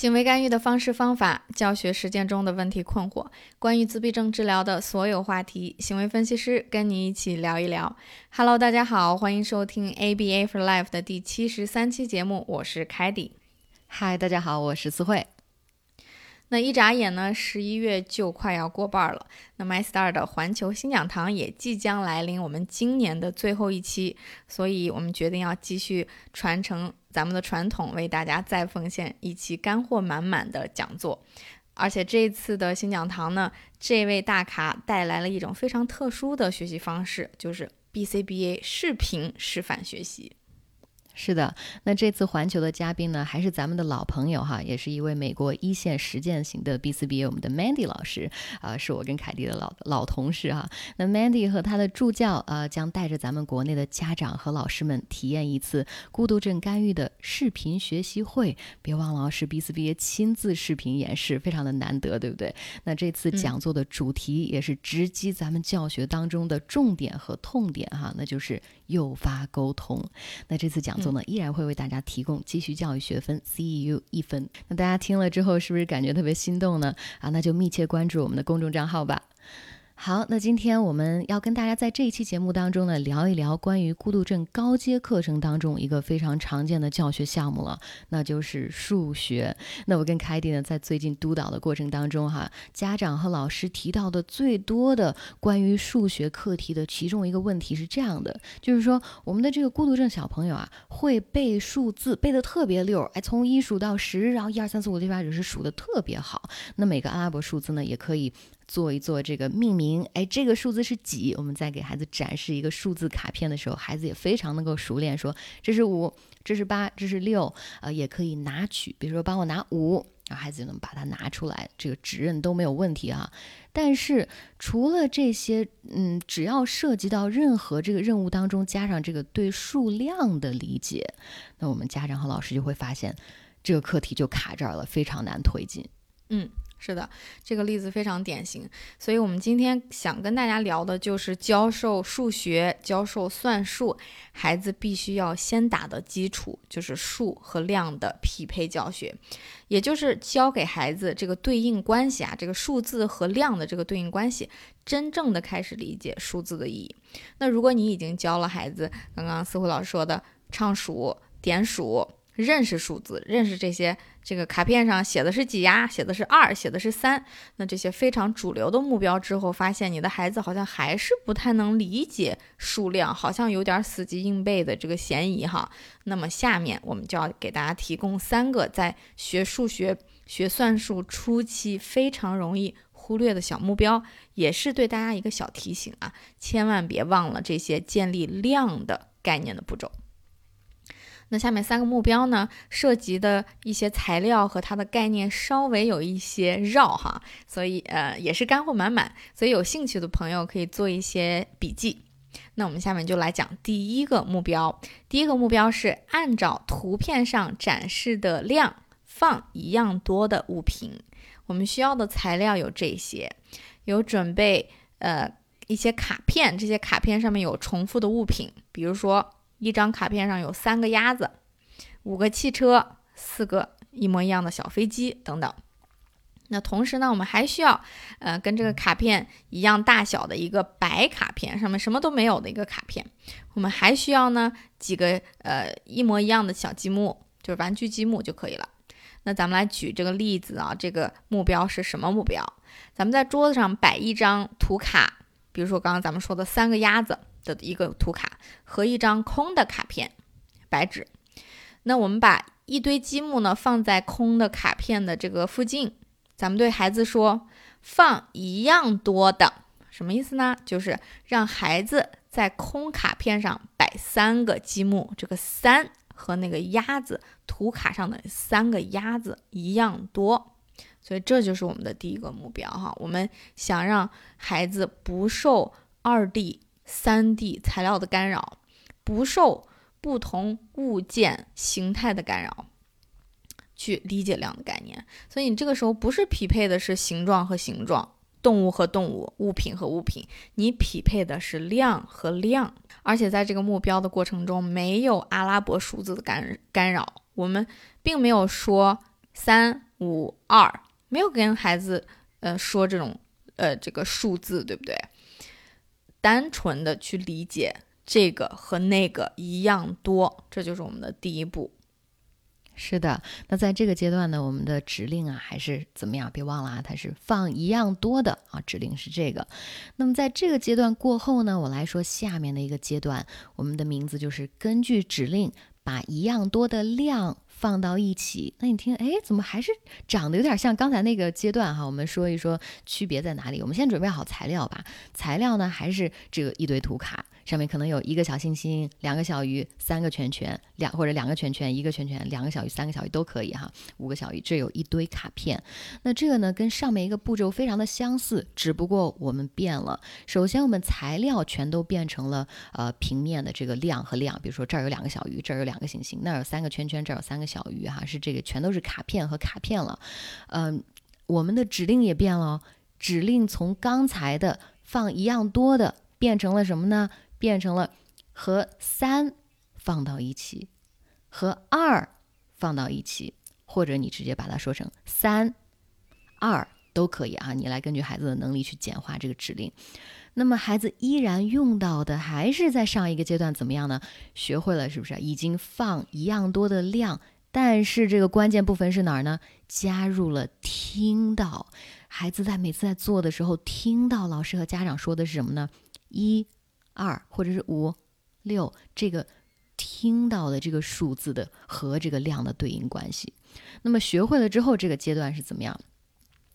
行为干预的方式方法、教学实践中的问题困惑，关于自闭症治疗的所有话题，行为分析师跟你一起聊一聊。Hello，大家好，欢迎收听 ABA for Life 的第七十三期节目，我是凯迪。嗨，大家好，我是思慧。那一眨眼呢，十一月就快要过半了。那 MyStar 的环球新讲堂也即将来临，我们今年的最后一期，所以我们决定要继续传承咱们的传统，为大家再奉献一期干货满满的讲座。而且这次的新讲堂呢，这位大咖带来了一种非常特殊的学习方式，就是 BCBA 视频示范学习。是的，那这次环球的嘉宾呢，还是咱们的老朋友哈，也是一位美国一线实践型的 BCBA，我们的 Mandy 老师啊，是我跟凯蒂的老老同事哈。那 Mandy 和他的助教呃，将带着咱们国内的家长和老师们体验一次孤独症干预的视频学习会。别忘了是 BCBA 亲自视频演示，非常的难得，对不对？那这次讲座的主题也是直击咱们教学当中的重点和痛点哈，那就是诱发沟通。那这次讲座呢。依然会为大家提供继续教育学分 CEU 一分。那大家听了之后，是不是感觉特别心动呢？啊，那就密切关注我们的公众账号吧。好，那今天我们要跟大家在这一期节目当中呢，聊一聊关于孤独症高阶课程当中一个非常常见的教学项目了，那就是数学。那我跟凯蒂呢，在最近督导的过程当中，哈，家长和老师提到的最多的关于数学课题的其中一个问题是这样的，就是说我们的这个孤独症小朋友啊，会背数字，背得特别溜，哎，从一数到十，然后一二三四五六七八九十数得特别好。那每个阿拉伯数字呢，也可以。做一做这个命名，哎，这个数字是几？我们在给孩子展示一个数字卡片的时候，孩子也非常能够熟练，说这是五，这是八，这是六，呃，也可以拿取，比如说帮我拿五，然后孩子就能把它拿出来，这个指认都没有问题啊。但是除了这些，嗯，只要涉及到任何这个任务当中加上这个对数量的理解，那我们家长和老师就会发现这个课题就卡这儿了，非常难推进。嗯。是的，这个例子非常典型，所以我们今天想跟大家聊的就是教授数学、教授算术，孩子必须要先打的基础就是数和量的匹配教学，也就是教给孩子这个对应关系啊，这个数字和量的这个对应关系，真正的开始理解数字的意义。那如果你已经教了孩子，刚刚思慧老师说的唱数、点数。认识数字，认识这些，这个卡片上写的是几呀？写的是二，写的是三。那这些非常主流的目标之后，发现你的孩子好像还是不太能理解数量，好像有点死记硬背的这个嫌疑哈。那么下面我们就要给大家提供三个在学数学、学算术初期非常容易忽略的小目标，也是对大家一个小提醒啊，千万别忘了这些建立量的概念的步骤。那下面三个目标呢，涉及的一些材料和它的概念稍微有一些绕哈，所以呃也是干货满满，所以有兴趣的朋友可以做一些笔记。那我们下面就来讲第一个目标，第一个目标是按照图片上展示的量放一样多的物品。我们需要的材料有这些，有准备呃一些卡片，这些卡片上面有重复的物品，比如说。一张卡片上有三个鸭子，五个汽车，四个一模一样的小飞机等等。那同时呢，我们还需要，呃，跟这个卡片一样大小的一个白卡片，上面什么都没有的一个卡片。我们还需要呢几个呃一模一样的小积木，就是玩具积木就可以了。那咱们来举这个例子啊，这个目标是什么目标？咱们在桌子上摆一张图卡，比如说刚刚咱们说的三个鸭子。的一个图卡和一张空的卡片，白纸。那我们把一堆积木呢放在空的卡片的这个附近，咱们对孩子说放一样多的，什么意思呢？就是让孩子在空卡片上摆三个积木，这个三和那个鸭子图卡上的三个鸭子一样多。所以这就是我们的第一个目标哈，我们想让孩子不受二 D。三 D 材料的干扰，不受不同物件形态的干扰，去理解量的概念。所以你这个时候不是匹配的是形状和形状，动物和动物，物品和物品，你匹配的是量和量。而且在这个目标的过程中，没有阿拉伯数字的干干扰。我们并没有说三五二，没有跟孩子呃说这种呃这个数字，对不对？单纯的去理解这个和那个一样多，这就是我们的第一步。是的，那在这个阶段呢，我们的指令啊还是怎么样？别忘了啊，它是放一样多的啊，指令是这个。那么在这个阶段过后呢，我来说下面的一个阶段，我们的名字就是根据指令把一样多的量放到一起。那你听，哎，怎么还是长得有点像刚才那个阶段哈？我们说一说区别在哪里。我们先准备好材料吧，材料呢还是这个一堆图卡。上面可能有一个小星星，两个小鱼，三个圈圈，两或者两个圈圈，一个圈圈，两个小鱼，三个小鱼都可以哈。五个小鱼，这有一堆卡片。那这个呢，跟上面一个步骤非常的相似，只不过我们变了。首先，我们材料全都变成了呃平面的这个量和量，比如说这儿有两个小鱼，这儿有两个星星，那儿有三个圈圈，这儿有三个小鱼哈，是这个全都是卡片和卡片了。嗯，我们的指令也变了，指令从刚才的放一样多的变成了什么呢？变成了和三放到一起，和二放到一起，或者你直接把它说成三二都可以啊。你来根据孩子的能力去简化这个指令。那么孩子依然用到的还是在上一个阶段怎么样呢？学会了是不是？已经放一样多的量，但是这个关键部分是哪儿呢？加入了听到。孩子在每次在做的时候，听到老师和家长说的是什么呢？一。二或者是五、六，这个听到的这个数字的和这个量的对应关系。那么学会了之后，这个阶段是怎么样？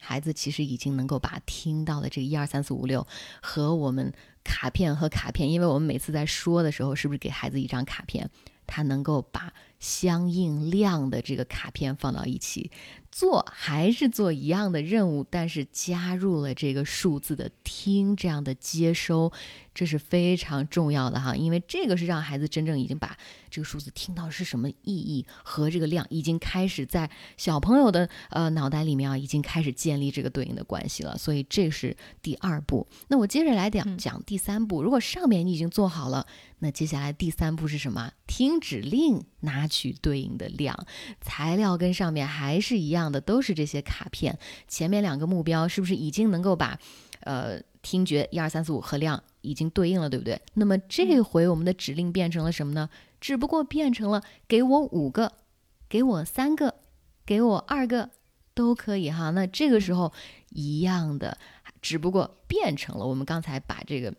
孩子其实已经能够把听到的这个一二三四五六和我们卡片和卡片，因为我们每次在说的时候，是不是给孩子一张卡片？他能够把相应量的这个卡片放到一起。做还是做一样的任务，但是加入了这个数字的听这样的接收，这是非常重要的哈，因为这个是让孩子真正已经把这个数字听到是什么意义和这个量已经开始在小朋友的呃脑袋里面啊，已经开始建立这个对应的关系了。所以这是第二步。那我接着来讲讲第三步。如果上面你已经做好了，那接下来第三步是什么？听指令，拿取对应的量，材料跟上面还是一样。样的都是这些卡片，前面两个目标是不是已经能够把，呃，听觉一二三四五和量已经对应了，对不对？那么这回我们的指令变成了什么呢？只不过变成了给我五个，给我三个，给我二个都可以哈。那这个时候一样的，只不过变成了我们刚才把这个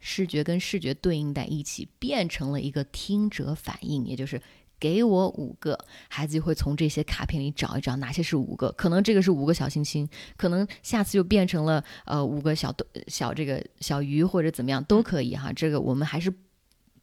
视觉跟视觉对应在一起，变成了一个听者反应，也就是。给我五个，孩子就会从这些卡片里找一找哪些是五个，可能这个是五个小星星，可能下次就变成了呃五个小小这个小鱼或者怎么样都可以哈。这个我们还是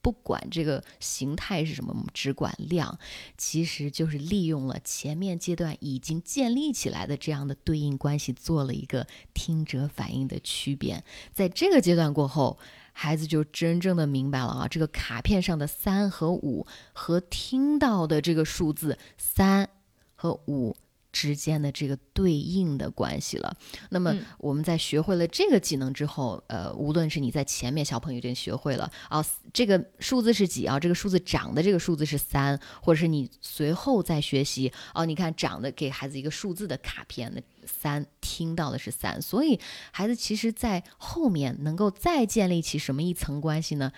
不管这个形态是什么，我们只管量，其实就是利用了前面阶段已经建立起来的这样的对应关系，做了一个听者反应的区别。在这个阶段过后。孩子就真正的明白了啊，这个卡片上的三和五和听到的这个数字三和五。之间的这个对应的关系了。那么我们在学会了这个技能之后，呃，无论是你在前面小朋友已经学会了啊，这个数字是几啊？这个数字长的这个数字是三，或者是你随后再学习哦，你看长的给孩子一个数字的卡片，那三听到的是三，所以孩子其实在后面能够再建立起什么一层关系呢？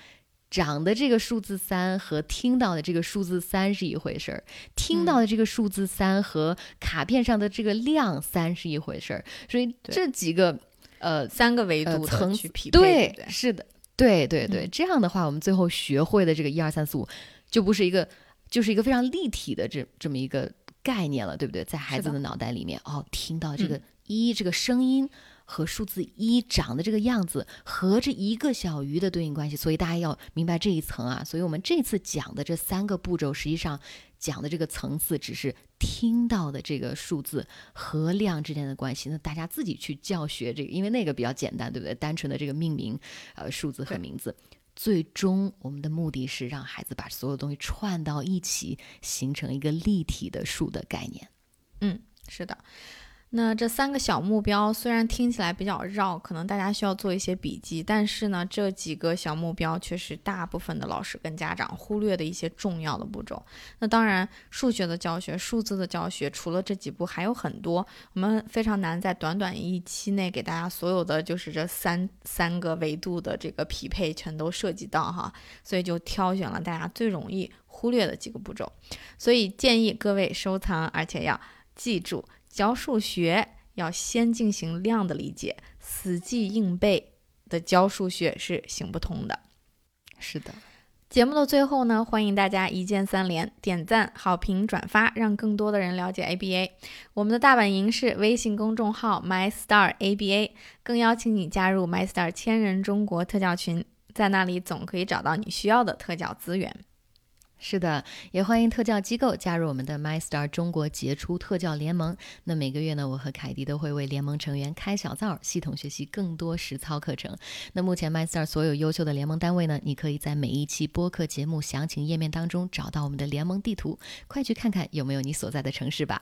长的这个数字三和听到的这个数字三是一回事儿，听到的这个数字三和卡片上的这个量三是一回事儿，所以这几个呃三个维度层去匹配，对，是的，对对对，这样的话，我们最后学会的这个一二三四五就不是一个，就是一个非常立体的这这么一个概念了，对不对？在孩子的脑袋里面，哦，听到这个一这个声音。和数字一长的这个样子和这一个小鱼的对应关系，所以大家要明白这一层啊。所以我们这次讲的这三个步骤，实际上讲的这个层次只是听到的这个数字和量之间的关系。那大家自己去教学这个，因为那个比较简单，对不对？单纯的这个命名，呃，数字和名字。最终我们的目的是让孩子把所有东西串到一起，形成一个立体的数的概念。嗯，是的。那这三个小目标虽然听起来比较绕，可能大家需要做一些笔记，但是呢，这几个小目标却是大部分的老师跟家长忽略的一些重要的步骤。那当然，数学的教学、数字的教学，除了这几步还有很多，我们非常难在短短一期内给大家所有的就是这三三个维度的这个匹配全都涉及到哈，所以就挑选了大家最容易忽略的几个步骤。所以建议各位收藏，而且要记住。教数学要先进行量的理解，死记硬背的教数学是行不通的。是的，节目的最后呢，欢迎大家一键三连，点赞、好评、转发，让更多的人了解 ABA。我们的大本营是微信公众号 MyStar ABA，更邀请你加入 MyStar 千人中国特教群，在那里总可以找到你需要的特教资源。是的，也欢迎特教机构加入我们的 MyStar 中国杰出特教联盟。那每个月呢，我和凯迪都会为联盟成员开小灶，系统学习更多实操课程。那目前 MyStar 所有优秀的联盟单位呢，你可以在每一期播客节目详情页面当中找到我们的联盟地图，快去看看有没有你所在的城市吧。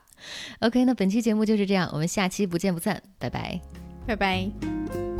OK，那本期节目就是这样，我们下期不见不散，拜拜，拜拜。